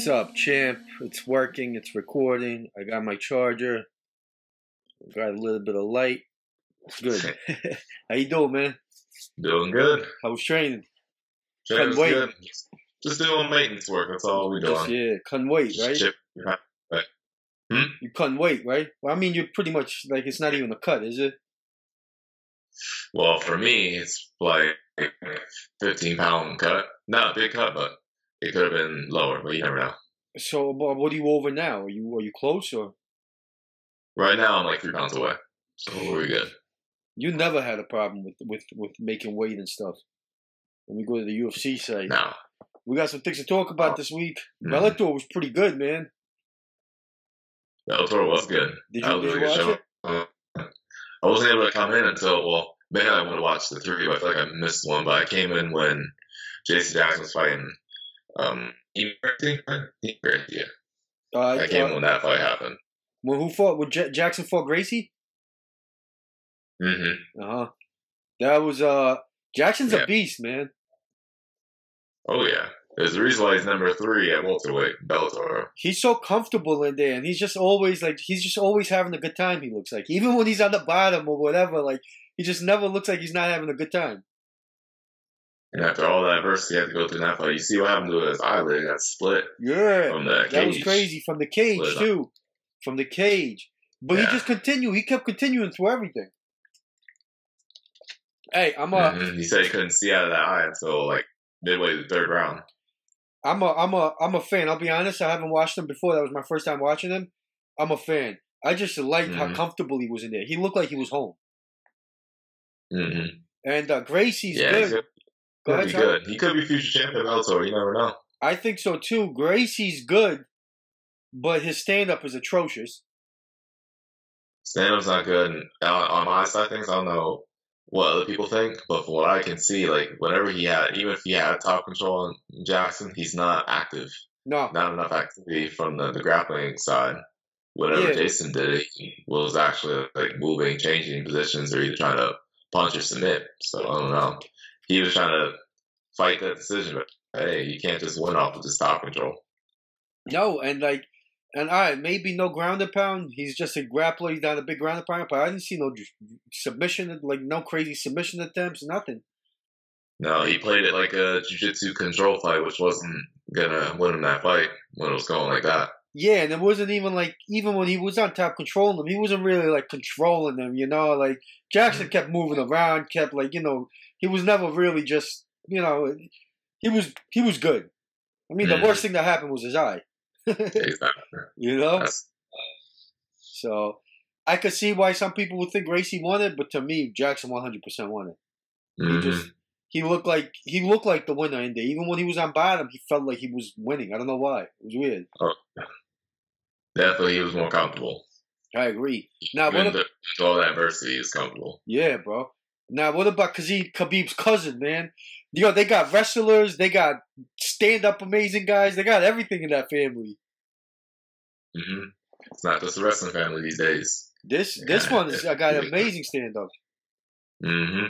What's up, champ? It's working. It's recording. I got my charger. Got a little bit of light. It's good. How you doing, man? Doing good. How was training? Training's wait. good. Just doing maintenance work. That's all we Just, doing. yeah, couldn't wait, right? chip- hmm? You couldn't wait, right? Well, I mean, you're pretty much like it's not even a cut, is it? Well, for me, it's like 15 pound cut. Not a big cut, but it could have been lower, but you never know. So, what are you over now? Are you are you close or Right now, I'm like three pounds away. So we're good. you never had a problem with with with making weight and stuff? Let me go to the UFC site. Now, We got some things to talk about this week. Mhm. Bellator was pretty good, man. Bellator was good. Did That you, was did you watch show. it? Uh, I wasn't able to come in until, well, maybe I would have watched the three, but I feel like I missed one. But I came in when Jason Jackson was fighting um, Neiman Gracie, right? Neiman Gracie, yeah. Uh, uh, in when that fight happened. when who fought? When J- Jackson fought Gracie? hmm Uh huh. That was uh Jackson's a beast, man. Oh yeah, there's a reason why he's number three at welterweight Bellator. He's so comfortable in there, and he's just always like he's just always having a good time. He looks like even when he's on the bottom or whatever, like he just never looks like he's not having a good time. And after all that adversity he had to go through that fight, you see what happened to his eyelid. It got split Yeah, from the that was crazy from the cage Split up. too, from the cage. But he just continued. He kept continuing through everything. Hey, I'm a Mhm. He said he couldn't see out of that eye until like midway the third round. I'm a I'm a I'm a fan. I'll be honest. I haven't watched him before. That was my first time watching him. I'm a fan. I just liked how Mhm. comfortable he was in there. He looked like he was home. hmm And uh, Gracie's Yeah, good. Go Could ahead, be Charlie. good. He could be future champion of Bellator. You never know. I think so too. Gracie's good, but his stand up is atrocious. Stand up's not good. And on, on my side things, I don't know what other people think, but from what I can see, like whatever he had, even if he had top control on Jackson, he's not active. No, Not enough activity from the, the grappling side. Whatever Yeah. Jason did he was actually like moving, changing positions, or either trying to punch or submit. So I don't know. He was trying to fight that decision, but hey, you can't just win off of just top control. no, and like, and all right, maybe no ground and pound. He's just a grappler. He's not a big ground and pound, but I didn't see no submission, like no crazy submission attempts, nothing. No, he played it like a jiu-jitsu control fight, which wasn't gonna win him that fight when it was going like that. Yeah, and it wasn't even like even when he was on top controlling them, he wasn't really like controlling them. You know, like Jackson mm. kept moving around, kept like you know, he was never really just you know, he was he was good. I mean, the Mhm. worst thing that happened was his eye. You know, That's, so I could see why some people would think Gracie won it, but to me, Jackson one hundred percent won it. He mhm. just he looked like he looked like the winner in there. Even when he was on bottom, he felt like he was winning. I don't know why. It was weird. definitely he was more comfortable. I agree. Now, what Even ab- th- all that adversity, is comfortable. Yeah, bro. Now, what about Khabib, Khabib's cousin, man? You know, they got wrestlers, they got stand-up amazing guys, they got everything in that family. Mm-hmm. It's not just a wrestling family these days. This this one is I got amazing stand-up. Mm-hmm.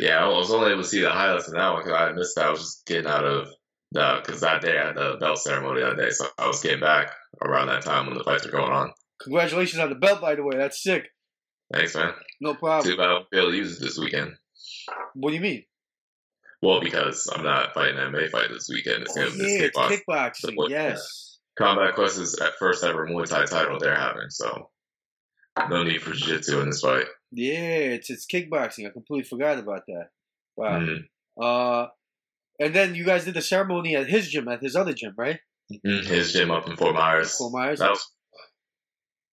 Yeah, I was only able to see the highlights of that one because I missed that. I was just getting out of the because that day I had the belt ceremony that day, so I was getting back around that time when the fights were going on. Congratulations on the belt, by the way. That's sick. Thanks, man. No problem. Too bad I won't be able to use this weekend. What do you mean? Well, because I'm not fighting an MMA fight this weekend. It's Oh, gonna be yeah, it's kickboxing. kickboxing. What- Yes. Combat Quest is at first ever Muay Thai title they're having, so no need for jiu-jitsu in this fight. Yeah, it's it's kickboxing. I completely forgot about that. Wow. Mhm. Uh, and then you guys did the ceremony at his gym, at his other gym, right? Mhm. His gym up in Fort Myers. Fort Myers. That was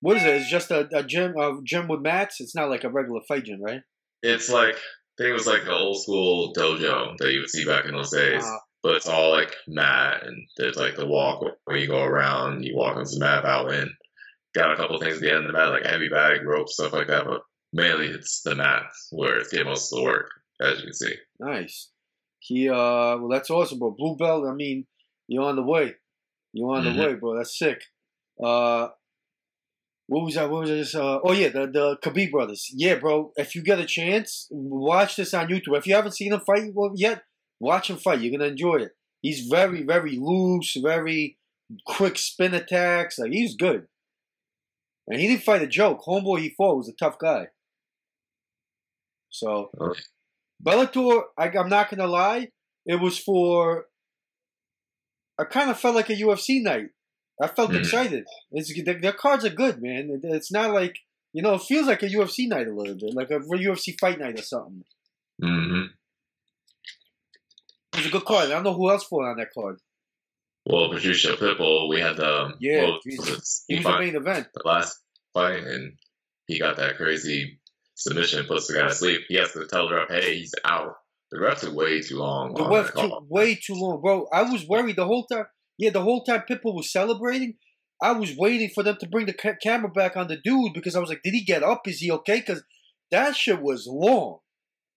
What is it? It's just a, a gym, a gym with mats. It's not like a regular fight gym, right? it's like I think it was like an old school dojo that you would see back in those days. Uh, but it's all like mat and there's like the walk where you go around, you walk on some mat out in. Got a couple things at the end of the mat, like heavy bag, rope, stuff like that, but mainly it's the mat where it's getting most of the work, as you can see. Nice. He uh well that's awesome, bro. Blue belt, I mean, you're on the way. You're on Mhm. the way, bro. That's sick. Uh what was that? What was this? Uh, oh yeah, the the Khabib brothers. Yeah, bro. If you get a chance, watch this on YouTube. If you haven't seen them fight yet, watch them fight. You're gonna enjoy it. He's very, very loose, very quick spin attacks. Like he's good. And he didn't fight a joke. Homeboy he fought was a tough guy. So. Bellator, I, I'm not gonna lie, it was for. I kind of felt like a UFC night. I felt Mhm. excited. It's their, their cards are good, man. It- It's not like you know, it feels like a UFC night a little bit, like a UFC fight night or something. hmm It was a good card. I don't know who else fought on that card. Well, Patricio Pitbull, we had the Yeah, well, Jesus. he was the main event. the last fight, and he got that crazy submission, puts the guy to sleep. He has to tell the ref, "Hey, he's out." The ref took way too long. The on ref took way too long, bro. I was worried the whole time. Yeah, the whole time Pitbull was celebrating, I was waiting for them to bring the ca- camera back on the dude because I was like, did he get up? Is he okay? Because that shit was long.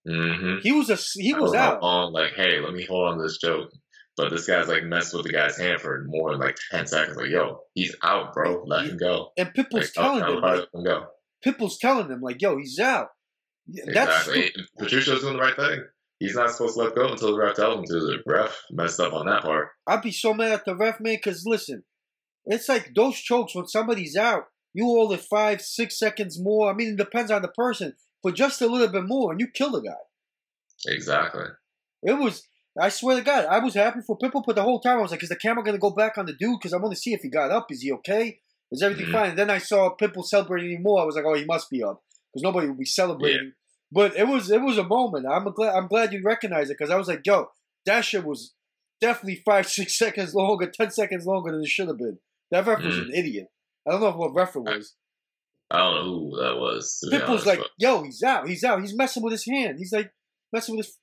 Mm-hmm. He was a he was out. on like, "Hey, let me hold on to this joke." But this guy's like messed with the guy's hand for more than like ten seconds. Like, yo, he's out, bro. Let him go. And Pitbull's Like, telling tell him, like, let him go. Pitbull's telling him, like, yo, he's out. That's Exactly. Patricio's doing the right thing. He's not supposed to let go until the ref tells him to. The ref messed up on that part. I'd be so mad at the ref, man, because listen, it's like those chokes when somebody's out, you hold it five, six seconds more. I mean, it depends on the person, but just a little bit more, and you kill the guy. Exactly. It was, I swear to God, I was happy for Pitbull, but the whole time I was like, is the camera going to go back on the dude? Because I want to see if he got up. Is he okay? Is everything Mhm. fine? And then I saw Pitbull celebrating more. I was like, oh, he must be up because nobody would be celebrating. But it was it was a moment. I'm glad I'm glad you recognize it because I was like, yo, that shit was definitely five six seconds longer, ten seconds longer than it should have been. That ref was Mhm. an idiot. I don't know what ref was. I don't know who that was. Pitbull's like, but- yo, he's out, he's out, he's messing with his hand. He's like messing with his.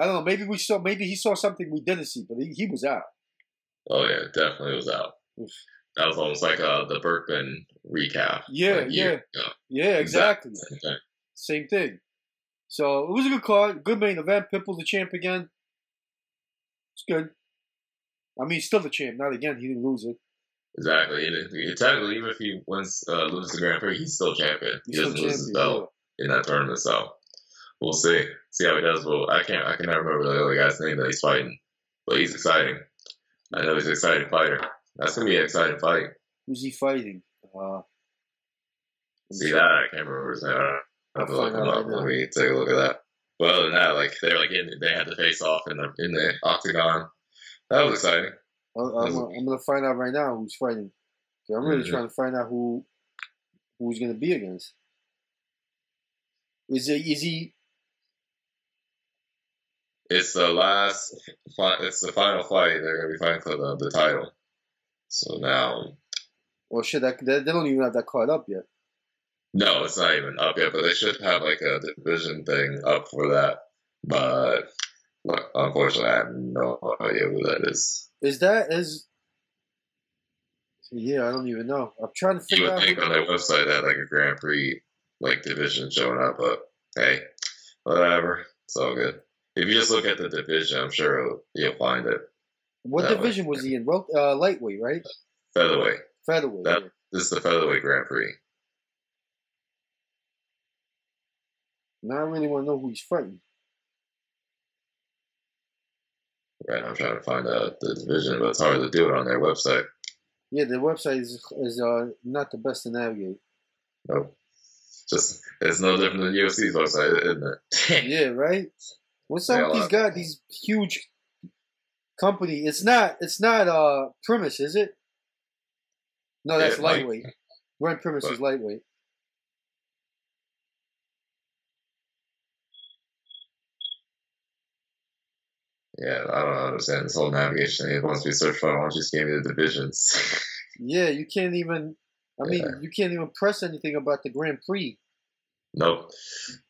I don't know. Maybe we saw. Maybe he saw something we didn't see, but he, he was out. oh yeah, definitely was out. Oof. That was almost like uh, the Berkman recap. Yeah, like, yeah. ago. Yeah, exactly. Same thing. Same thing. So it was a good card, good main event. Pitbull's the champ again. It's good. I mean, he's still the champ, not again. He didn't lose it. Exactly. And technically, even if he wins, uh, loses the Grand Prix, he's still champion. He's he doesn't lose his belt in that tournament, so we'll see. See how he does. Well, I can't. I can never remember the other guy's name that he's fighting, but he's exciting. I know he's an exciting fighter. That's gonna be an exciting fight. Who's he fighting? Uh, See that? I can't remember his name. I'll have to look find up. right now. Let me take a look at that. But other than that, like they're like in, they had to face off in the in the octagon. That was exciting. I'm, I'm, I'm gonna find out right now who's fighting. 'Cause I'm really Mhm. trying to find out who who's gonna be against. Is it is he? It's the last. It's the final fight. They're gonna be fighting for the, the title. So now, Well, shit, that, they, they don't even have that card up yet. No, it's not even up yet. But they should have like a division thing up for that. But look, unfortunately, I have no idea who that is. Is that is? Yeah, I don't even know. I'm trying to You figure would out. think on their website they had like a Grand Prix like division showing up, but hey, whatever. It's all good. If you just look at the division, I'm sure you'll find it. What that way. division was he in? Uh, lightweight, right? Featherweight. Featherweight. That- yeah. This is the featherweight Grand Prix. Now I really want to know who he's fighting. Right, I'm trying to find out the division, but it's hard to do it on their website. Yeah, the website is is uh, not the best to navigate. Nope. Just it's no different than UFC's website, isn't it? yeah, right. What's up Yeah, with these guys? These huge company. It's not. It's not. Uh, Primus, is it? No, that's might- lightweight. Primus is But- lightweight. Yeah, I don't understand this whole navigation thing. It wants to search for. it. Why don't you just give me the divisions? Yeah, you can't even. I mean, Yeah. you can't even press anything about the Grand Prix. nope.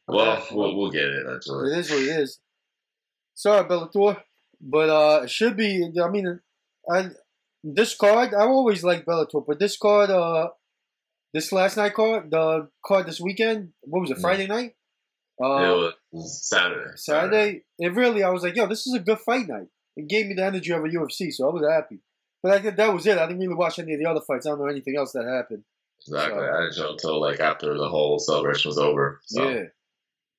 Well, we'll we'll get it eventually. It is what it is. Sorry, Bellator, but uh, it should be. I mean, I this card I always like Bellator, but this card, uh, this last night card, the card this weekend, what was it? Mm. Friday night, it uh, was Saturday. Saturday. It really, I was like, yo, this is a good fight night. It gave me the energy of a UFC, so I was happy. But I think that was it. I didn't really watch any of the other fights. I don't know anything else that happened. Exactly. So- I didn't show until like after the whole celebration was over. So yeah.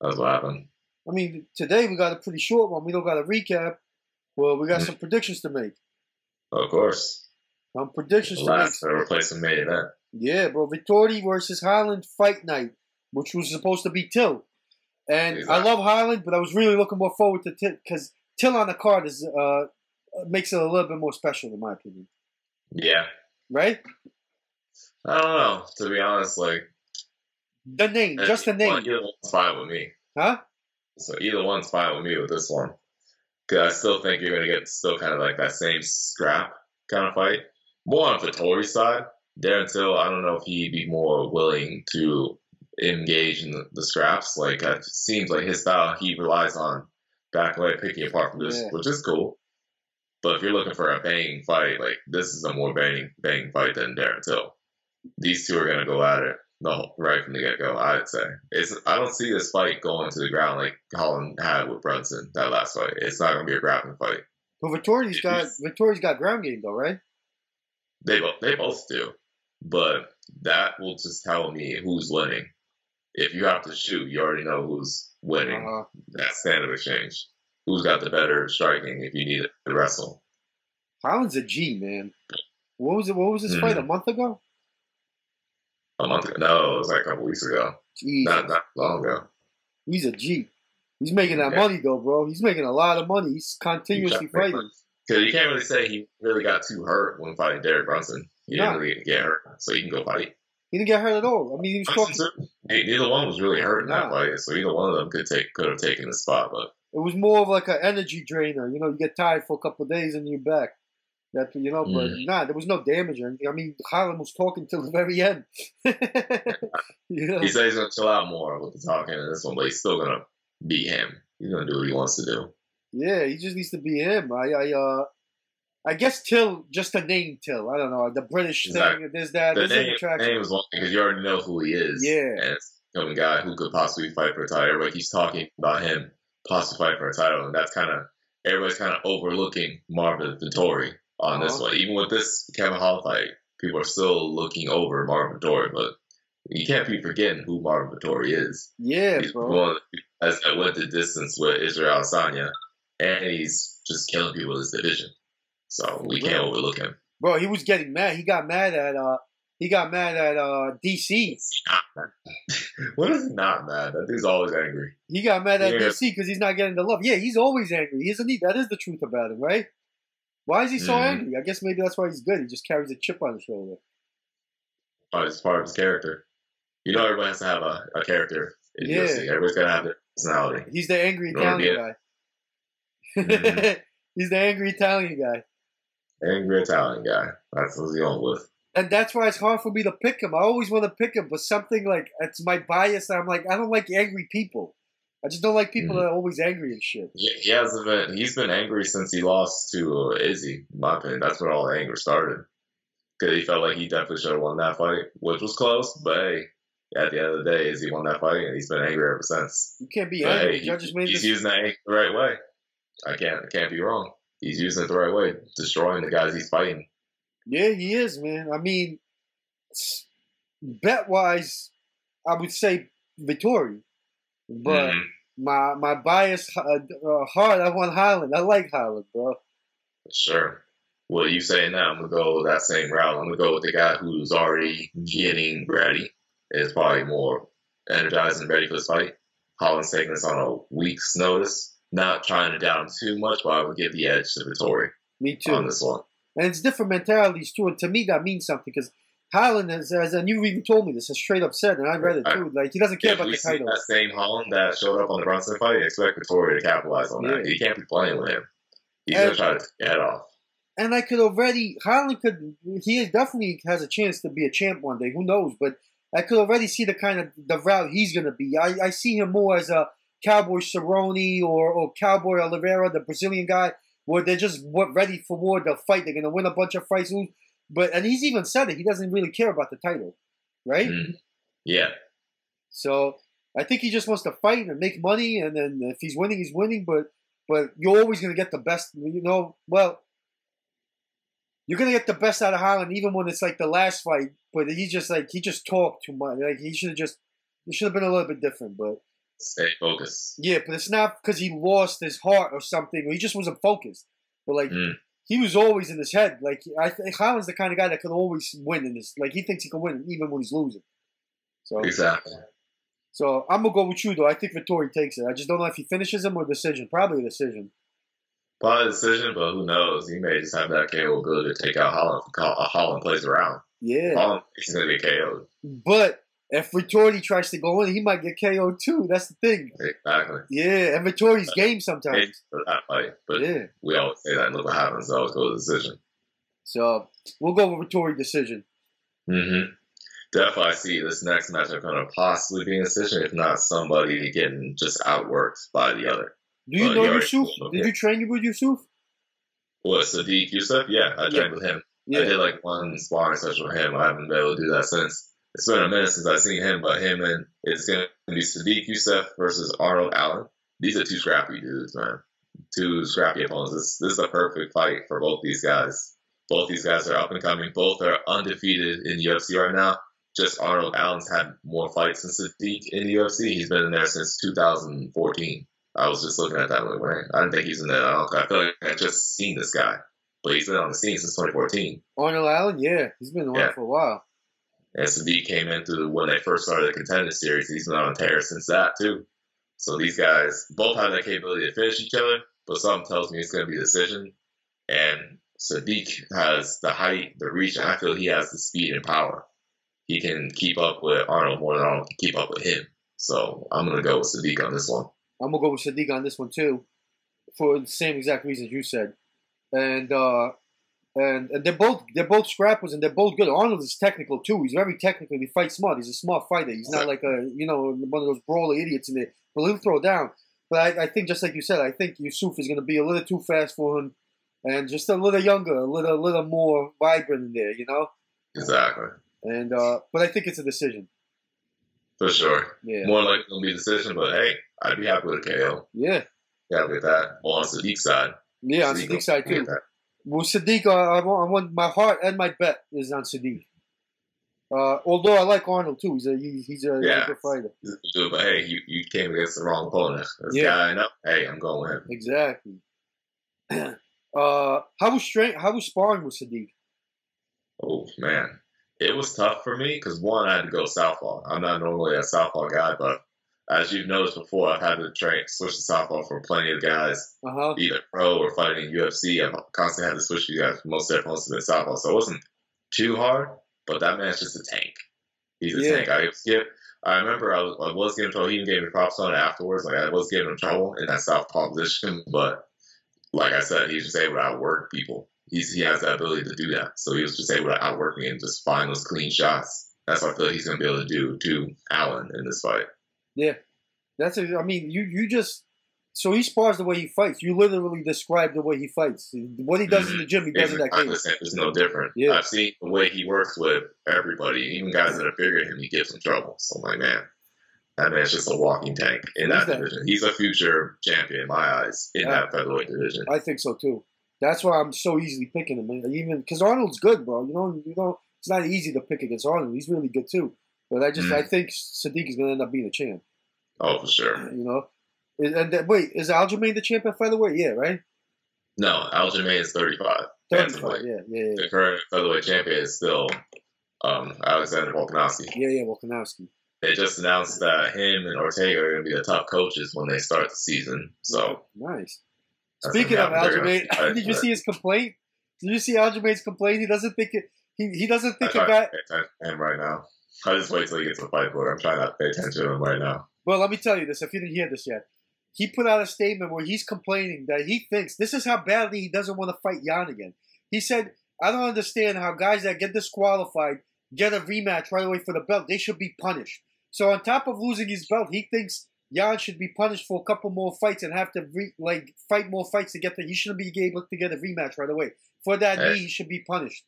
that's what happened. I mean, today we got a pretty short one. We don't got a recap. Well, we got Mhm. some predictions to make. Of course. Some predictions The to make. last uh, replacement main event. Yeah, bro. Vettori versus Holland fight night, which was supposed to be Till. And I love Holland, but I was really looking more forward to Till because Till on the card is uh makes it a little bit more special in my opinion. Yeah. Right? I don't know. To be honest, like The name, just the name. either one's fine with me. Huh? So either one's fine with me with this one. Because I still think you're gonna get still kind of like that same scrap kind of fight. More on Vettori's side. Darren Till, I don't know if he'd be more willing to engage in the, the scraps. Like it seems like his style, he relies on back leg picking apart from this, Yeah. which is cool. But if you're looking for a banging fight, like this is a more banging banging fight than Darren Till. These two are gonna go at it whole, right from the get go. I'd say it's. I don't see this fight going to the ground like Holland had with Brunson that last fight. It's not gonna be a grappling fight. But Vettori's got Vettori's got ground game though, right? They both they both do, but that will just tell me who's winning. If you have to shoot, you already know who's winning. Uh, That standard exchange. Who's got the better striking if you need to wrestle? Holland's a G, man. What was it? What was this fight a month ago? A month ago? No, it was like a couple weeks ago. Jeez, Not not long ago. he's a G. He's making that Yeah. money though, bro. He's making a lot of money. He's continuously fighting. Because you can't really say he really got too hurt when fighting Derek Brunson. He didn't really get hurt, so he can go fight. He didn't get hurt at all. I mean, he was talking. Hey, neither one was really hurt in that fight, so either one of them could take could have taken the spot. But It was more of like an energy drainer. You know, you get tired for a couple of days and you're back. That you know, but Mm. nah, there was no damage or anything. I mean, Holland was talking till the very end. you know? he said he's gonna chill out more with the talking in this one, but he's still gonna beat him. He's gonna do what he wants to do. Yeah, he just needs to be him. I, I, uh, I guess Till, just the name Till. I don't know the British Exactly. thing. There's that. The name, attraction. name is one because you already know who he is. Yeah. and guy who could possibly fight for a title. Everybody keeps talking about him possibly fighting for a title, and that's kind of everybody's kind of overlooking Marvin Vettori on this Uh-huh. one. Even with this Kevin Holland fight, people are still looking over Marvin Vettori, but you can't be forgetting who Marvin Vettori is. Yeah, He's bro. one guys that went the distance with Israel Adesanya, and he's just killing people in this division. So we can't Really? overlook him. Bro, he was getting mad. He got mad at uh, he got mad at uh DC. What is he not mad? That dude's always angry. He got mad at Yeah. DC because he's not getting the love. Yeah, he's always angry, isn't he? That is the truth about him, right? Why is he so Mhm. angry? I guess maybe that's why he's good. He just carries a chip on his shoulder. Oh, it's part of his character. You know, everybody has to have a, a character in Yeah. UFC. Everybody's got to have their personality. He's the angry Italian guy. Mhm. he's the angry Italian guy. Angry Italian guy. That's what he's going with. And that's why it's hard for me to pick him. I always want to pick him, but something like it's my bias. I'm like, I don't like angry people. I just don't like people Mhm. that are always angry and shit. He, he hasn't been. He's been angry since he lost to uh, Izzy. In my opinion, that's where all the anger started. Because he felt like he definitely should have won that fight, which was close. But hey, at the end of the day, Izzy won that fight, and he's been angry ever since. You can't be But angry. hey, he- he's this. using that anger the right way. I can't. I can't be wrong. He's using it the right way, destroying the guys he's fighting. Yeah, he is, man. I mean, bet wise, I would say Vettori, but Mhm. my my bias uh, uh, heart, I want Holland. I like Holland, bro. Sure. Well, you saying that, I'm gonna go that same route. I'm gonna go with the guy who's already getting ready. Is probably more energized and ready for this fight. Holland's taking this on a week's notice. Not trying to down him too much, but I would give the edge to Vettori Me too. on this one. And it's different mentalities too. And to me, that means something because Holland has, has, and you even told me this, has straight up said, and I read it too. Like he doesn't care If about the title. that same Holland that showed up on the Brunson fight, expect Vettori to capitalize on that. Yeah. He can't be playing with him. He's And- gonna try to head off. And I could already Holland could he definitely has a chance to be a champ one day. Who knows? But I could already see the kind of the route he's going to be. I, I see him more as a Cowboy Cerrone or or Cowboy Oliveira, the Brazilian guy, where they're just ready for war. They'll fight. They're going to win a bunch of fights. But and he's even said it. He doesn't really care about the title, right? Mhm. Yeah. So I think he just wants to fight and make money, and then if he's winning, he's winning. But but you're always going to get the best. You know, well, you're going to get the best out of Holland, even when it's like the last fight. But he just like he just talked too much. Like he should have just it should have been a little bit different. But Stay focused. yeah, but it's not because he lost his heart or something. Or he just wasn't focused. but like Mm. he was always in his head. Like I think Holland's the kind of guy that could always win in this. Like he thinks he can win even when he's losing. So, Exactly. so I'm gonna go with you though. I think Vettori takes it. I just don't know if he finishes him or decision. Probably a decision. Probably a decision, but who knows? He may just have that KO ability to take out Holland. Uh, Holland plays around. Yeah, Holland is going to be KO'd. but if Vettori tries to go in, he might get KO too. That's the thing. Exactly. Yeah, and Vettori's game sometimes. Fight, but Yeah. we always say that. what happens. They always go decision. So we'll go with Vettori decision. Mm-hmm. Definitely, I see this next matchup going to possibly be a decision, if not somebody getting just outworked by the other. Do you Well, know Yusuff? Did yeah. you train with Yusuff? What, Sodiq Yusuff? Yeah, I Yeah. trained with him. I did like one sparring session with him. I haven't been able to do that since. It's been a minute since I've seen him, but him and it's going to be Sodiq Yusuff versus Arnold Allen. These are two scrappy dudes, man. Two scrappy opponents. This, this is a perfect fight for both these guys. Both these guys are up and coming. Both are undefeated in the UFC right now. Just Arnold Allen's had more fights than Sodiq in the UFC. He's been in there since 2014. I was just looking at that like, man, I didn't think he's in there. all. I feel like I just seen this guy, but he's been on the scene since 2014. Arnold Allen, yeah, he's been around Yeah. for a while. And Sodiq came in through when they first started the contender series. He's been on tear since that too. So these guys both have that capability to finish each other, but something tells me it's going to be a decision. And Sodiq has the height, the reach, and I feel he has the speed and power. He can keep up with Arnold more than Arnold can keep up with him. So I'm going to go with Sodiq on this one. I'm gonna go with Sodiq on this one too, for the same exact reasons you said. And uh and, and they're both they're both scrappers and they're both good. Arnold is technical too. He's very technical. He fights smart. He's a smart fighter. He's not like a you know one of those brawler idiots in there. But he'll throw down. But I, I think just like you said, I think Yusuff is gonna be a little too fast for him, and just a little younger, a little a little more vibrant in there, you know. Exactly. And uh but I think it's a decision. For sure. Yeah, More likely going to be a decision, but hey, I'd be happy with a KO. yeah, Yeah, with that. Well, on Sodiq's side. yeah. On Sodiq Sodiq's side too. Well, Sodiq, uh, I, want, I want my heart and my bet is on Sodiq. Uh, although I like Arnold too, he's a he, he's a, he's a Yeah. good fighter. But hey, you, you came against the wrong opponent. This Yeah. guy I know. Hey, I'm going with him. Exactly. uh, how was strength? How was sparring with Sodiq? Oh man, it was tough for me because one, I had to go southpaw. I'm not normally a southpaw guy, but as you've noticed before, I've had to train switch to southpaw for plenty of guys, Uh huh. either pro or fighting UFC. I've constantly had to switch you guys. Most of opponents have been southpaw, so it wasn't too hard. But that man's just a tank. He's a Yeah. tank. I skip. I remember I was, I was giving trouble. He even gave me props on it afterwards. Like I was getting in trouble in that southpaw position, but like I said, he's just able to outwork people. He's, he has that ability to do that. So he was just able to outwork me and just find those clean shots. That's what I feel like he's going to be able to do to Allen in this fight. Yeah, that's a. I mean, you you just so he spars the way he fights. You literally describe the way he fights. What he does in the gym, he does It's, in that cage. it's no different. Yeah. I've seen the way he works with everybody, even guys that are bigger than him, he gives them trouble. So I'm like, man, that man's just a walking tank in that, that? division. He's a future champion in my eyes in Yeah. that featherweight division. I think so too. That's why I'm so easily picking him. man. Even because Arnold's good, bro. You know, you know, it's not easy to pick against Arnold. He's really good too. But I just, Mm. I think Sodiq is gonna end up being a champ. Oh, for sure. You know, and, and that- wait, is Aljamain the champ at featherweight? Yeah, right. No, Aljamain is 35. Thirty-five. Yeah, yeah, yeah, The current featherweight champion is still um, Alexander Volkanovski. yeah, yeah. Volkanovski. They just announced that him and Ortega are going to be the top coaches when they start the season. So nice. Speaking of gonna happen. They're Aljamain, gonna- did you see his complaint? Did you see Aljamain's complaint? He doesn't think it. He, he doesn't think try a guy. to pay attention to him right now. I just wait till he gets to fight for it. I'm trying not to pay attention to him right now. Well, let me tell you this. If you didn't hear this yet, he put out a statement where he's complaining that he thinks this is how badly he doesn't want to fight Yan again. He said, "I don't understand how guys that get disqualified get a rematch right away for the belt. They should be punished." So on top of losing his belt, he thinks Yan should be punished for a couple more fights and have to re- like fight more fights to get the. He shouldn't be able to get a rematch right away for that Hey. He should be punished.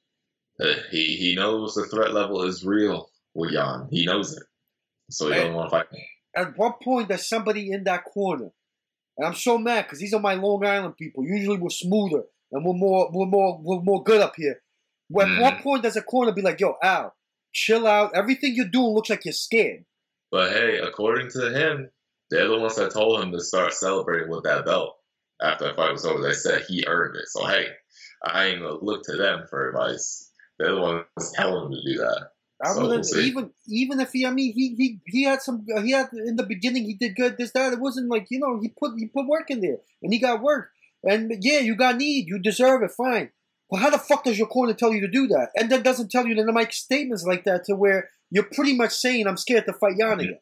Uh, he he knows the threat level is real with Yan. He knows it, so he Hey. doesn't want to fight. At what point does somebody in that corner, and I'm so mad because these are my Long Island people. Usually we're smoother and we're more we're more we're more good up here. At Mhm. what point does a corner be like, "Yo, Al, chill out. Everything you're doing looks like you're scared." But hey, according to him, they're the ones that told him to start celebrating with that belt. after the fight was over, they said he earned it. So hey, I ain't gonna look to them for advice. They're the ones telling him to do that. Wouldn't we'll see. even even if he. I mean, he he he had some. He had in the beginning. He did good. This that. It wasn't like you know. He put he put work in there, and he got work. And yeah, you got need. You deserve it. Fine. But how the fuck does your corner tell you to do that? And then doesn't tell you to make statements like that to where you're pretty much saying, "I'm scared to fight Yan again."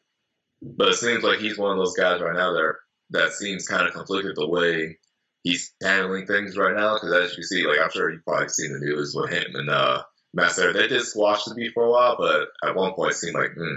But it seems like he's one of those guys right now that that seems kind of conflicted the way he's handling things right now. Because as you see, like I'm sure you've probably seen the news with him and uh, Master. They did squash the beef for a while, but at one point it seemed like hmm,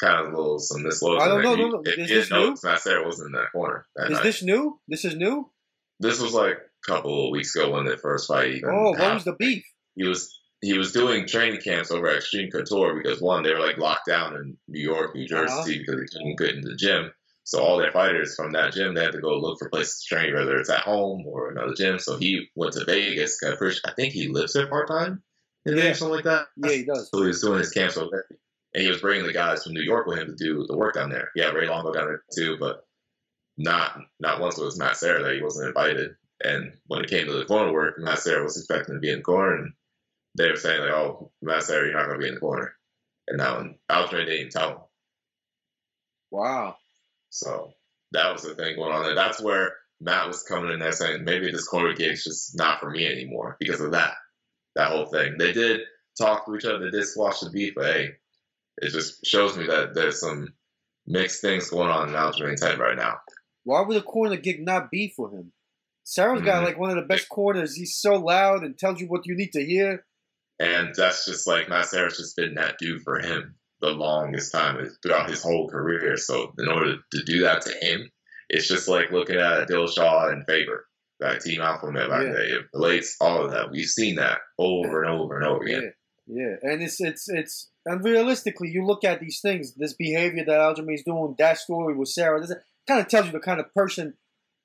kind of a little some misloads. I don't know, there. no, no. Is this didn't know new? Master wasn't in that corner that Is night. this new? This is new. This was like a couple of weeks ago when the first fight. Even Oh, what was the beef? he was he was doing training camps over at Extreme Couture because one, they were like locked down in New York, New Jersey Uh-huh. because they couldn't get into the gym. So all their fighters from that gym, they had to go look for places to train, whether it's at home or another gym. So he went to Vegas. got I think he lives there part time, in Yeah. Vegas, something like that. Yeah, he does. So he was doing his camps over there, and he was bringing the guys from New York with him to do the work down there. Yeah, Ray Longo down there too, but not not once was Matt Serra there. He wasn't invited. And when it came to the corner work, Matt Serra was expecting to be in the corner, and they were saying like, "Oh, Matt Serra, you're not going to be in the corner." And that one, Altrand didn't even tell him. Wow. So that was the thing going on there. That's where Matt was coming in there saying, maybe this corner gig's just not for me anymore because of that. That whole thing. They did talk to each other, they did squash the beef, but hey, it just shows me that there's some mixed things going on in Altrand's head right now. Why would a corner gig not be for him? Serra's got Mhm. like one of the best corners. He's so loud and tells you what you need to hear. And that's just like Matt Serra's just been that dude for him the longest time throughout his whole career. So in order to do that to him, it's just like looking at Dillashaw and Faber, that team alpha male back Yeah. there. It relates all of that. We've seen that over and over and over Yeah, again. yeah, and it's it's it's and realistically, you look at these things, this behavior that Aljamain's doing, that story with Serra, this kind of tells you the kind of person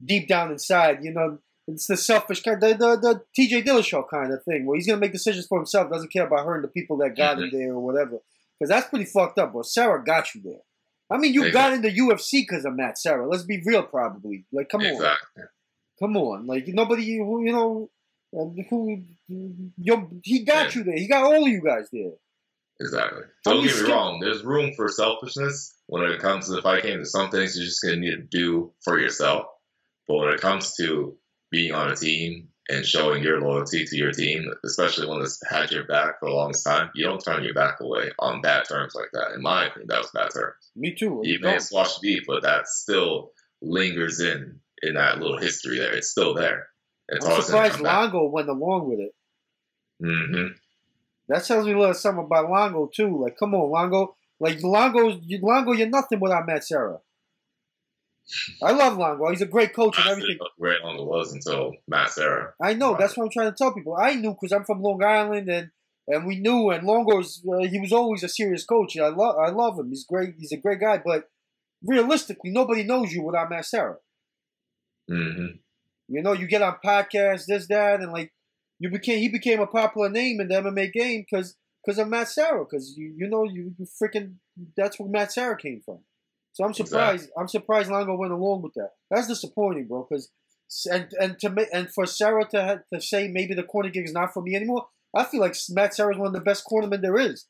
deep down inside. You know, it's the selfish kind, the the, the T.J. Dillashaw kind of thing, where he's gonna make decisions for himself, doesn't care about hurting the people that got him mm-hmm. there or whatever. Because that's pretty fucked up. But Serra got you there. I mean, you got into UFC because of Matt Serra. Let's be real, probably. Like, come on. Come on, like nobody who you know um, who you, he got Yeah. you there. He got all of you guys there. Exactly. Don't get me wrong. There's room for selfishness when it comes to the fight game. There's some things you're just gonna need to do for yourself. But when it comes to being on a team and showing your loyalty to your team, especially when it's had your back for the longest time, you don't turn your back away on bad terms like that. In my opinion, that was bad terms. Me too. You Don't- may squash the beef, but that still lingers in in that little history there. It's still there. It's I'm surprised back. Longo went along with it. hmm That tells me a little something about Longo too. Like, come on, Longo. Like Longo, Longo, you're nothing without Matt Serra. I love Longo. He's a great coach and everything. Where long it was until Matt Serra. I know. That's what I'm trying to tell people. I knew because I'm from Long Island and and we knew. And Longo's uh, he was always a serious coach. I love I love him. He's great. He's a great guy. But realistically, nobody knows you without Matt Serra. Hmm You know, you get on podcasts, this, that, and like you became he became a popular name in the MMA game because because of Matt Serra. Because you you know you, you freaking that's where Matt Serra came from. So I'm surprised. I'm surprised Longo went along with that. That's disappointing, bro. Because and and to and for Serra to to say maybe the corner gig is not for me anymore. I feel like Matt Serra is one of the best cornermen there is.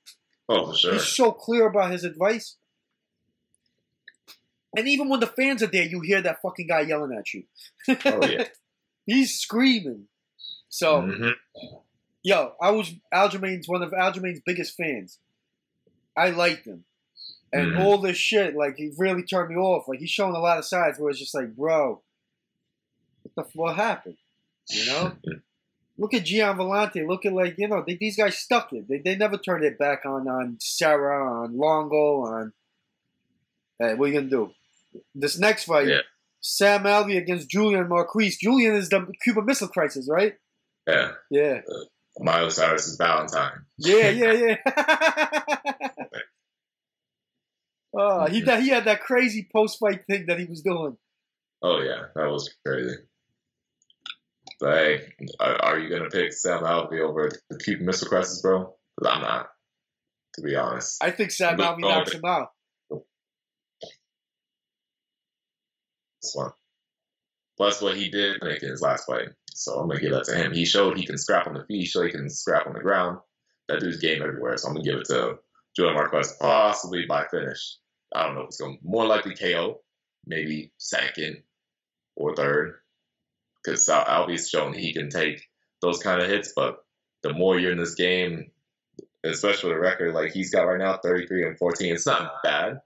Oh, for sure. He's so clear about his advice. And even when the fans are there, you hear that fucking guy yelling at you. Oh, yeah. He's screaming. So, Mhm. yo, I was Aljamain's one of Aljamain's biggest fans. I liked him. And Mhm. all this shit, like, he really turned me off. Like, he's showing a lot of sides where it's just like, bro, what the f- what happened? You know? Look at Gian Villante. Look at, like, you know, they, these guys stuck it. They, they never turned it back on, on Serra, on Longo, on. Hey, what are you going to do? This next fight, Yeah. Sam Alvey against Julian Marquez. Julian is the Cuban Missile Crisis, right? yeah. Yeah. Uh, Miley Cyrus is Valentine. Yeah, yeah, yeah. oh, he he had that crazy post fight thing that he was doing. Oh yeah, that was crazy. But hey, are, are you gonna pick Sam Alvey over the Cuban Missile Crisis, bro? I'm not, to be honest. I think Sam Alvey knocks him out. One. plus what he did make in his last fight. So I'm gonna give that to him. He showed he can scrap on the feet. He showed he can scrap on the ground. That dude's game everywhere. So I'm gonna give it to Joey Marquez, possibly by finish. I don't know if it's going more likely KO, maybe second or third, because Alvey's shown he can take those kind of hits. But the more you're in this game, especially with a record like he's got right now, 33 and 14, it's not bad,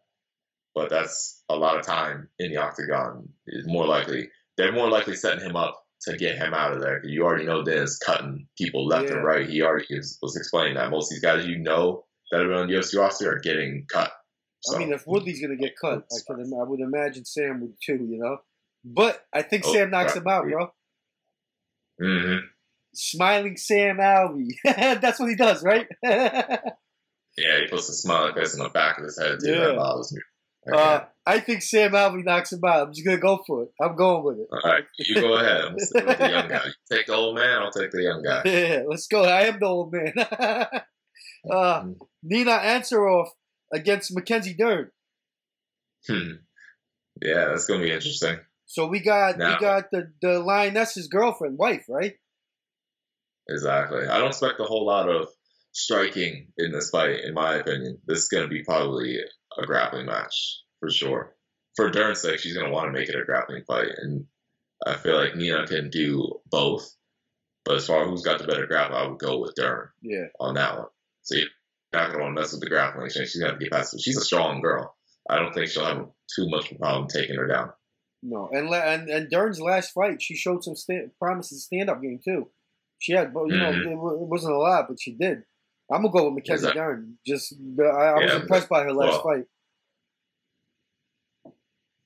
but that's a lot of time in the octagon. Is more likely they're more likely setting him up to get him out of there. You already know Dana's cutting people left Yeah. and right. He already is, was explaining that most of these guys you know that are on the UFC roster are getting cut. So, I mean, if Woodley's gonna get cut, I could, I would imagine Sam would too. You know, but I think Oh, Sam knocks right. him out, bro. Mhm. Smiling Sam Alvey. That's what he does, right? yeah, he puts a smiley face on the back of his head. Too. Yeah. That bothers me. Uh, I think Sam Alvey knocks him out. I'm just gonna go for it. I'm going with it. All right, you go ahead. I'm sticking with the young guy. You take the old man. I'll take the young guy. Yeah, let's go. I am the old man. uh, Nina Ansaroff against Mackenzie Dern. Hmm. Yeah, that's gonna be interesting. So we got Now- we got the the lioness's girlfriend, wife, right? Exactly. I don't expect a whole lot of striking in this fight, in my opinion. This is going to be probably a grappling match for sure. For Dern's sake, she's going to want to make it a grappling fight, and I feel like Nina can do both. But as far as who's got the better grapple, I would go with Dern Yeah. on that one. So you're not to want to mess with the grappling. She's going to have to get past it. She's a strong girl. I don't think she'll have too much of a problem taking her down. No, and la- and and Dern's last fight, she showed some sta- promises stand up game too. She had, but you know, Mhm. it, it wasn't a lot, but she did. I'm gonna go with Mackenzie Exactly. Dern. Just I, I was Yeah, impressed by her last well- fight.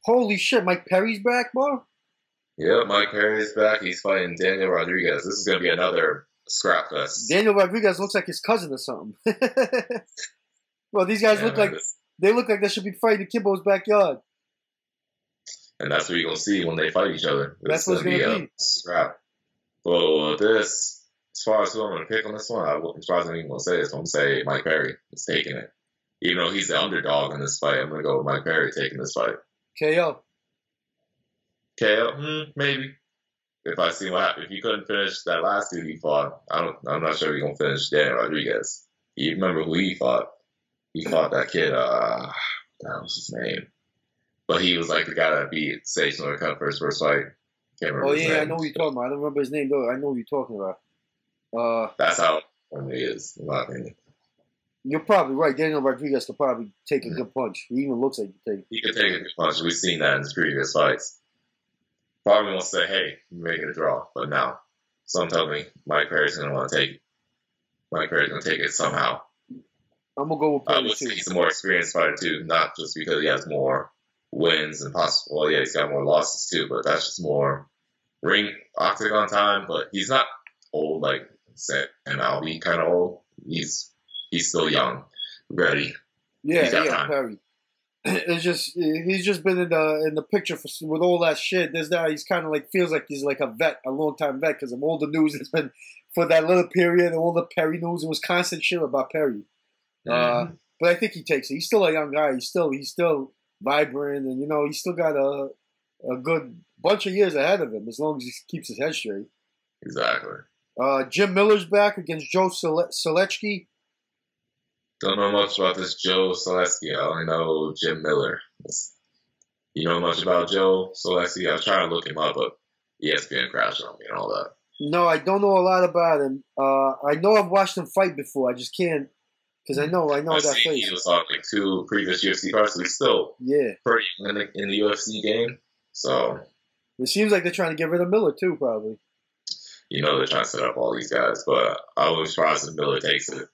Holy shit, Mike Perry's back, bro. Yeah, Mike Perry's back. He's fighting Daniel Rodriguez. This is going to be another scrap fest. Daniel Rodriguez looks like his cousin or something. well, these guys Yeah, look like they look like they should be fighting in Kimbo's backyard. and that's what you're gonna see when they fight each other. That's it's gonna a be. Scrap. Well, uh, this, as far as who I'm gonna pick on this one, I, I'm surprised I'm even gonna say this. I'm gonna say Mike Perry is taking it. Even though he's the underdog in this fight, I'm gonna go with Mike Perry taking this fight. KO. KO, hmm, maybe. If I see what if he couldn't finish that last dude he fought, I don't. I'm not sure he's gonna finish Daniel Rodriguez. You remember who he fought? He fought that kid. Uh, that was his name. But he was like the guy that beat Sage Northcutt for his first fight. Can't remember Oh yeah, I know who you're talking about. I don't remember his name though. I know who you're talking about. Uh, That's how it is, in my opinion. you're probably right. Daniel Rodriguez could probably take a good punch. He even looks like he could take. He could take a good punch. We've seen that in his previous fights. Probably won't say, hey, make it a draw. But now, some tell me Mike Perry's going to want to take it. Mike Perry's going to take it somehow. I'm gonna go with I Perry would too. say he's a more experienced fighter, too. Not just because he has more wins and possible. Well, yeah, he's got more losses, too. But that's just more ring octagon time. But he's not old like Sam be kind of old. He's he's still young, ready. Yeah, yeah. Perry. It's just he's just been in the in the picture for, with all that shit. There's that he's kind of like feels like he's like a vet, a long time vet, because of all the news that's been for that little period, all the Perry news. It was constant shit about Perry. Uh, Mhm. but I think he takes it. He's still a young guy. He's still he's still vibrant, and you know he's still got a a good bunch of years ahead of him as long as he keeps his head straight. exactly. Uh, Jim Miller's back against Joe Sele- Selechki. Don't know much about this Joe Solecki. I only know Jim Miller. You know much about Joe Solecki? I was trying to look him up, but ESPN crashed on me and all that. No, I don't know a lot about him. Uh, I know I've watched him fight before. I just can't because I know I know I've that face. he was on like two previous UFC cards, so he's still Yeah, pretty in the, in the UFC game. So it seems like they're trying to get rid of Miller too. Probably. You know they're trying to set up all these guys, but I was surprised if Miller takes it.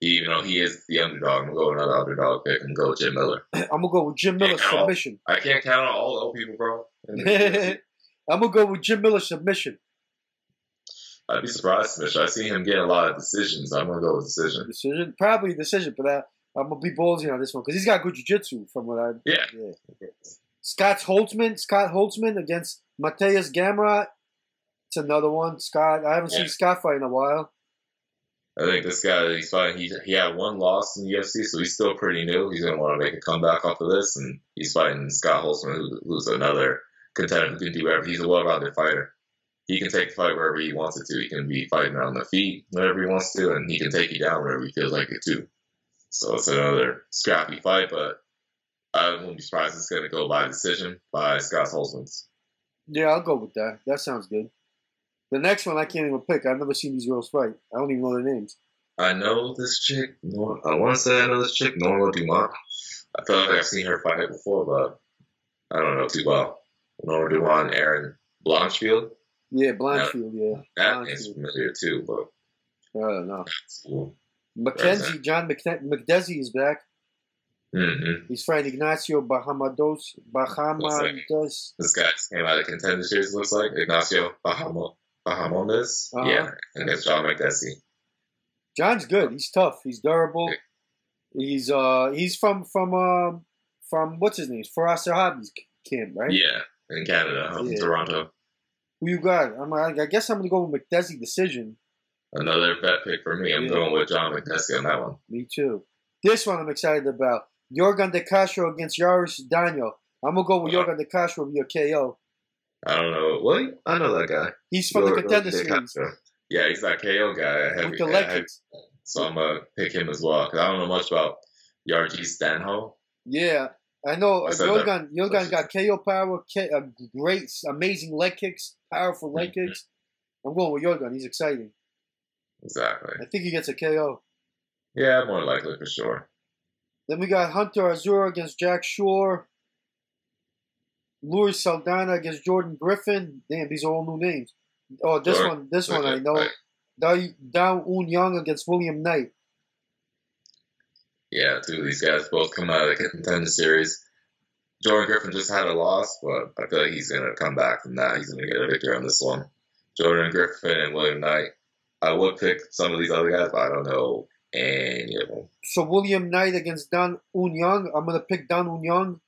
Even though he is the underdog, I'm gonna go with another underdog pick and go with Jim Miller. I'm gonna go with Jim Miller submission. I can't count on all the old people, bro. in the UFC. I'm gonna go with Jim Miller submission. I'd be surprised, Mitch. I see him getting a lot of decisions. I'm gonna go with decision. Decision, probably decision, but uh, I'm gonna be ballsy on this one because he's got good jiu-jitsu from what I. Yeah. Yeah. Scott Holtzman, Scott Holtzman against Mateusz Gamrot. It's another one. Scott, I haven't Yeah. seen Scott fight in a while. I think this guy he's fighting. He he had one loss in the UFC, so he's still pretty new. He's gonna want to make a comeback off of this, and he's fighting Scott Holtzman, who, who's another contender who can do whatever. He's a well-rounded fighter. He can take the fight wherever he wants it to. He can be fighting on the feet whenever he wants to, and he can take you down wherever he feels like it too. So it's another scrappy fight, but I wouldn't be surprised it's going to go by decision by Scott Holtzman. Yeah, I'll go with that. That sounds good. The next one I can't even pick. I've never seen these girls fight. I don't even know their names. I know this chick. I want to say I know this chick, Norma Dumont. I feel like I've seen her fight before, but I don't know too well. Norma Dumont, Erin Blanchfield. Yeah, Blanchfield. Yeah, that is familiar too, but I don't know. Cool. Mackenzie John Makdessi is back. Mm-hmm. He's fighting Ignacio Bahamados. Bahamados. This guy just came out of contender series. Looks like Ignacio Bahamo, Bahamondes. Uh-huh. Yeah, against John Makdessi. John's good. He's tough. He's durable. He's uh he's from from uh from what's his name? Firas Zahabi's camp, right? Yeah, in Canada, yeah. Toronto. Who you got? I'm I guess I'm gonna go with Makdessi decision. Another bet pick for me. I'm yeah. going with John Makdessi on that one. Me too. This one I'm excited about. Yorgan De Castro against Yaris Daniel. I'm gonna go with uh, Yorgan De Castro via KO. I don't know. What? I know that guy. He's from the contender series. Yeah, he's that KO guy. Heavy, with the leg kicks. So I'm gonna pick him as well because I don't know much about Jarjis Danho. Yeah, I know Yorgan. Yorgan got KO power, K, uh, great, amazing leg kicks, powerful leg mm-hmm. kicks. I'm going with Yorgan. He's exciting. Exactly. I think he gets a KO. Yeah, more likely for sure. Then we got Hunter Azure against Jack Shore. Luis Saldana against Jordan Griffin. Damn, these are all new names. Oh, this one, this one I know. Dao Un Young against William Knight. Yeah, two of these guys both come out of the contender series. Jordan Griffin just had a loss, but I feel like he's going to come back from that. He's going to get a victory on this one. Jordan Griffin and William Knight. I would pick some of these other guys, but I don't know any of them. So William Knight against Dan Un Young. I'm going to pick Dan Un Young.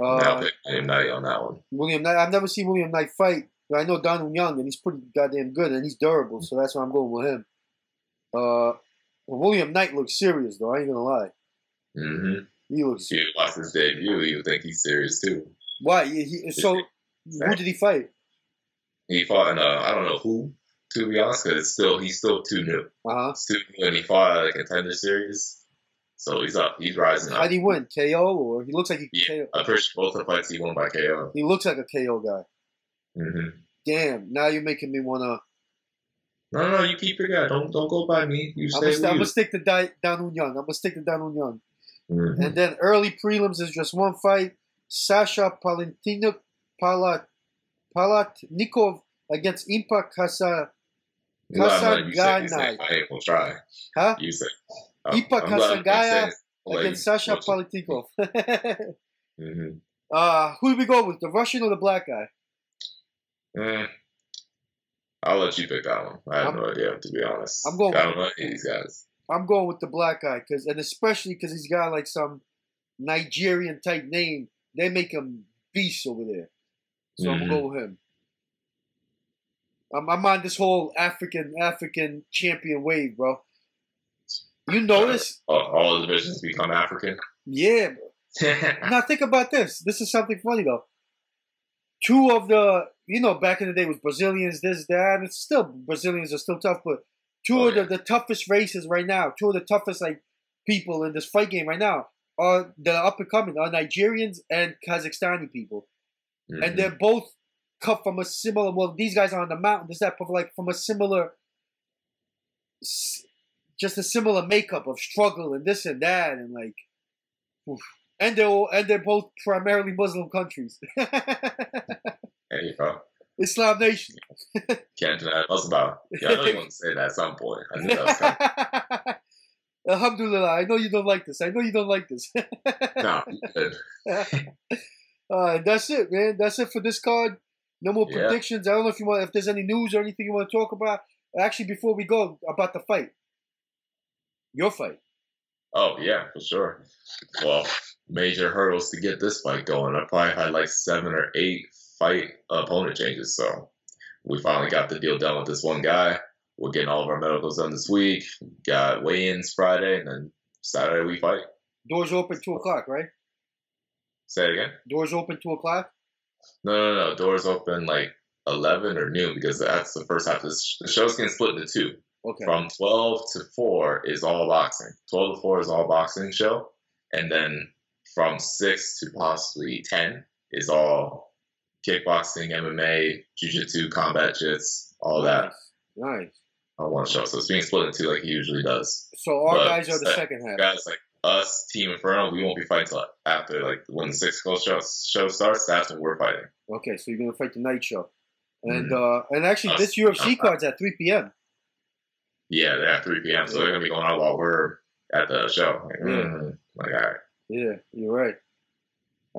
Uh, I'll pick William Knight on that one. William Knight. I've never seen William Knight fight. But I know Donald Young, and he's pretty goddamn good, and he's durable, so that's why I'm going with him. Uh, William Knight looks serious, though. I ain't gonna lie. Mm-hmm. He looks. If you watch his debut, you think he's serious too. Why? He, so, who did he fight? He fought in uh, I don't know who, to be honest, because it's still he's still too new. Uh huh. Too new, and he fought a contender series. So he's up. He's rising up. How did he win? KO or he looks like he yeah, KO? I'm pretty sure both the fights he won by KO. He looks like a KO guy. Mm-hmm. Damn! Now you're making me wanna. No, no, you keep your guy. Don't don't go by me. You stay. I'm gonna stick to Di- Danun Young. I'm gonna stick to Danun Young. Mm-hmm. And then early prelims is just one fight: Sasha Palantino Palat Palatnikov against Impa Kasa. Kasaganai. I will try. Huh? You say. Impa Kasanaya against Sasha Palatnikov. mm-hmm. Uh, who do we go with, the Russian or the black guy? Mm. I'll let you pick that one. I have I'm, no idea, to be honest. I'm going. I don't know these guys. I'm going with the black guy because, and especially because he's got like some Nigerian type name. They make him beast over there, so mm-hmm. I'm gonna go with him. I'm, I'm on this whole African African champion wave, bro. You notice uh, all the divisions become African. Yeah. now think about this. This is something funny though. Two of the you know, back in the day was Brazilians, this, that. It's still Brazilians are still tough, but two oh, of the, the toughest races right now, two of the toughest like people in this fight game right now are the up and coming are Nigerians and Kazakhstani people, mm-hmm. and they're both cut from a similar. Well, these guys are on the mountain. This that, but like from a similar, just a similar makeup of struggle and this and that, and like, oof. and they're all, and they're both primarily Muslim countries. There you go. Islam Nation. Can't deny it. about. Yeah, I know you want to say that at some point. I knew that was coming. Alhamdulillah. I know you don't like this. I know you don't like this. no. Uh, that's it, man. That's it for this card. No more yeah. predictions. I don't know if you want, if there's any news or anything you want to talk about. Actually, before we go about the fight, your fight. Oh yeah, for sure. Well, major hurdles to get this fight going. I probably had like seven or eight fight opponent changes. So we finally got the deal done with this one guy. We're getting all of our medicals done this week. Got weigh-ins Friday, and then Saturday we fight. Doors open two o'clock, right? Say it again. Doors open two o'clock. No, no, no. Doors open like eleven or noon because that's the first half. The show's getting split into two. Okay. From twelve to four is all boxing. Twelve to four is all boxing show, and then from six to possibly ten is all kickboxing, MMA, jiu-jitsu, combat jits, all that Nice. On one show. So it's being split into like he usually does. So our But guys are the second half. Guys like us, Team Inferno, we won't be fighting till after like when the six o'clock show, show starts. That's when we're fighting. Okay, so you're gonna fight the night show, and Mhm. uh, and actually Us. this UFC card's at 3 p.m. Yeah, they're at three p.m. So they're gonna be going out while we're at the show. Like, Yeah. mm, like all right. Yeah, you're right.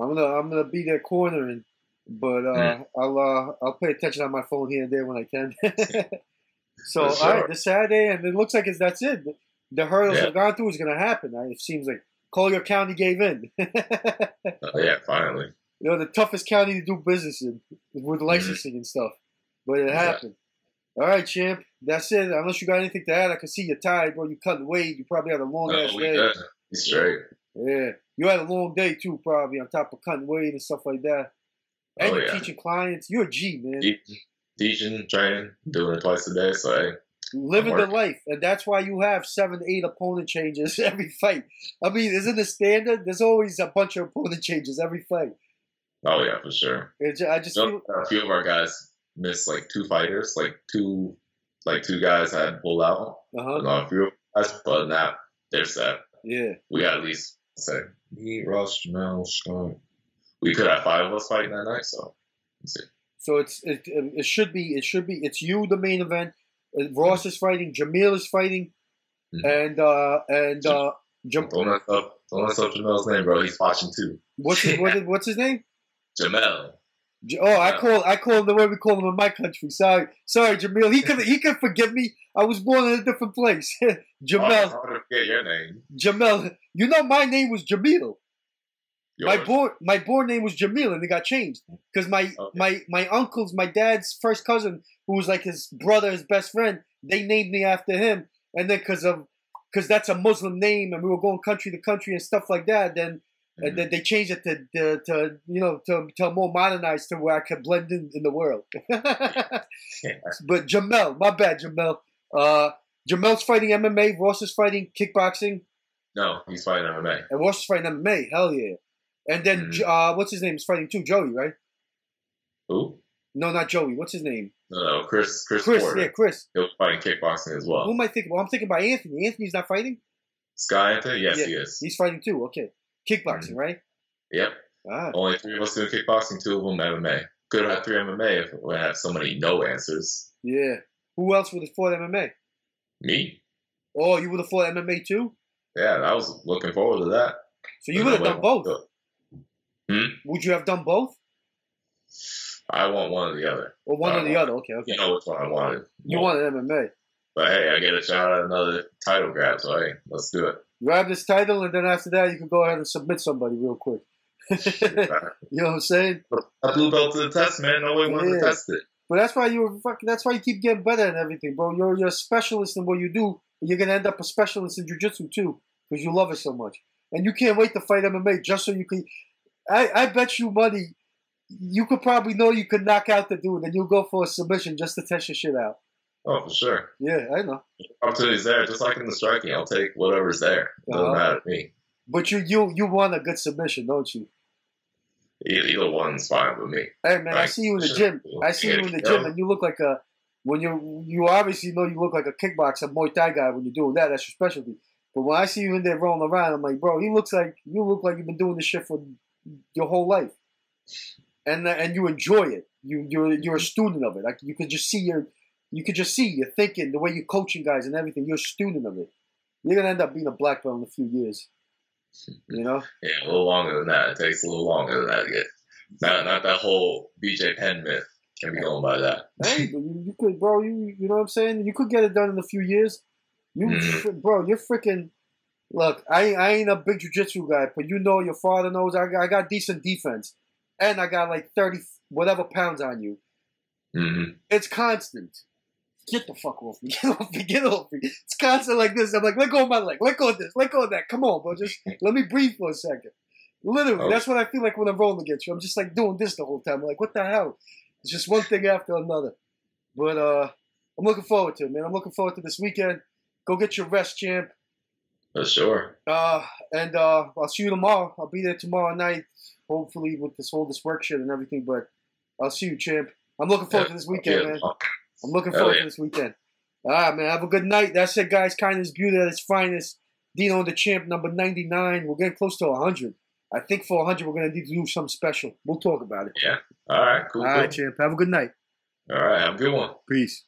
I'm gonna I'm gonna be there cornering, but uh, Hmm. I'll uh, I'll pay attention on my phone here and there when I can. so For all sure. right, this Saturday, and it looks like it's that's it. The hurdles Yeah. have gone through is gonna happen. It seems like Collier County gave in. Uh, yeah, finally. you know, the toughest county to do business in with licensing and stuff. But it happened. All right, champ. That's it. Unless you got anything to add, I can see you're tired, bro. You cut weight. You probably had a long ass day. good. He's straight. Yeah, you had a long day too, probably on top of cutting weight and stuff like that. Oh, and Oh, you're yeah. teaching clients. You're a G, man. Teaching, training, doing it twice a day. So hey, Living the life, and that's why you have seven, eight opponent changes every fight. I mean, isn't the standard? There's always a bunch of opponent changes every fight. oh yeah, for sure. It ju- I just feel, a few of our guys missed like two fighters, like two, like two guys had pulled out. uh huh, And a few guys, but not they're set. yeah. We got at least say me, Ross, Jamel, Scott. We could have five of us fighting that night. So let's see. So it's it, it should be it should be it's you the main event. Ross is fighting, Jamil is fighting, Mhm. and uh and uh Jam- Don't mess up. Don't mess up Jamel's name, bro. He's watching too. what's his, what is, what's his name? Jamel. Oh, I call I call him the way we call him in my country. Sorry, sorry, Jamil. He could he could forgive me. I was born in a different place. Jamel, gonna forget your name. Jamel. You know my name was Jamil. My Yours. born my born name was Jamil, and it got changed because my Okay. my my uncle's my dad's first cousin, who was like his brother, his best friend. They named me after him, and then because of because that's a Muslim name, and we were going country to country and stuff like that. Then and then they changed it to, to, to you know to, to more modernized to where I could blend in in the world. but Jamel, my bad, Jamel. Uh, Jamel's fighting MMA. Ross is fighting kickboxing, No, he's fighting MMA. and Ross is fighting MMA. Hell yeah! And then Mhm. uh, what's his name is fighting too? Joey, right? Who? No, not Joey. What's his name? No, no, Chris. Chris, Chris. Porter. Yeah, Chris. He'll be fighting kickboxing as well. Who am I thinking? Well, I'm thinking about Anthony. Anthony's not fighting. Sky Anthony? Yes, Yeah, he is. He's fighting too. Okay, Mm-hmm. Kickboxing, right? Yep. Only three of us doing kickboxing, two of them MMA. Could have had three MMA if we had so many no answers. yeah. Who else would have fought MMA? Me? Oh, you would have fought MMA too. Yeah, I was looking forward to that. So you would have done both. Hmm? Would you have done both, I want one or the other. or one or the other? Okay, okay. You know which one I wanted. You wanted MMA. But hey, I get a shot at another title grab, so hey, let's do it. Grab this title, and then after that, you can go ahead and submit somebody real quick. you know what I'm saying? I blue belt to the test, man. Nobody wanted Yeah. to test it. But that's why you were fucking. That's why you keep getting better at everything, bro. You're you're a specialist in what you do. and You're gonna end up a specialist in jujitsu too, because you love it so much, and you can't wait to fight MMA just so you can. I I bet you money. You could probably know you could knock out the dude, and you'll go for a submission just to test your shit out. Oh, for sure. Yeah, I know. Opportunity's there. Just like in the striking, I'll take whatever's there. Doesn't Uh-huh. matter to me. But you you you want a good submission, don't you? Either, either one's fine with me. Hey man, I see you in the gym. I see you in the gym, and you look like a when you you obviously know you look like a kickboxer, a Muay Thai guy when you're doing that. That's your specialty. But when I see you in there rolling around, I'm like, bro, he looks like you look like you've been doing this shit for your whole life, and uh, and you enjoy it. You you're you're a student of it. Like you can just see your you could just see you're thinking, the way you're coaching guys and everything. You're a student of it. You're gonna end up being a black belt in a few years. You know. Yeah, a little longer than that. It takes a little longer than that to get. Not not that whole BJ Penn myth. Can be going by that. Hey, but you, you could, bro. You you know what I'm saying? You could get it done in a few years. You, Mhm. bro, you're freaking. Look, I I ain't a big jujitsu guy, but you know your father knows I got, I got decent defense, and I got like thirty whatever pounds on you. hmm It's constant. Get the fuck off me! Get off me! Get off me! It's constant like this. I'm like, let go of my leg. Let go of this. Let go of that. Come on, bro. Just let me breathe for a second. Literally, Oh. that's what I feel like when I'm rolling against you. I'm just like doing this the whole time. I'm like, what the hell? It's just one thing after another. But uh, I'm looking forward to it, man. I'm looking forward to this weekend. Go get your rest, champ. For sure. Uh, and uh, I'll see you tomorrow. I'll be there tomorrow night, hopefully with this whole this work shit and everything. But I'll see you, champ. I'm looking forward to this weekend, Yeah. man. I'm looking forward yeah. to this weekend. All right, man. Have a good night. That's it, guys. Kindness, beauty at its finest. Dino the champ, number 99. We're getting close to 100. I think for 100, we're going to need to do something special. We'll talk about it. Yeah. All right. Cool. All cool. right, champ. Have a good night. All right. Have a good one. Peace.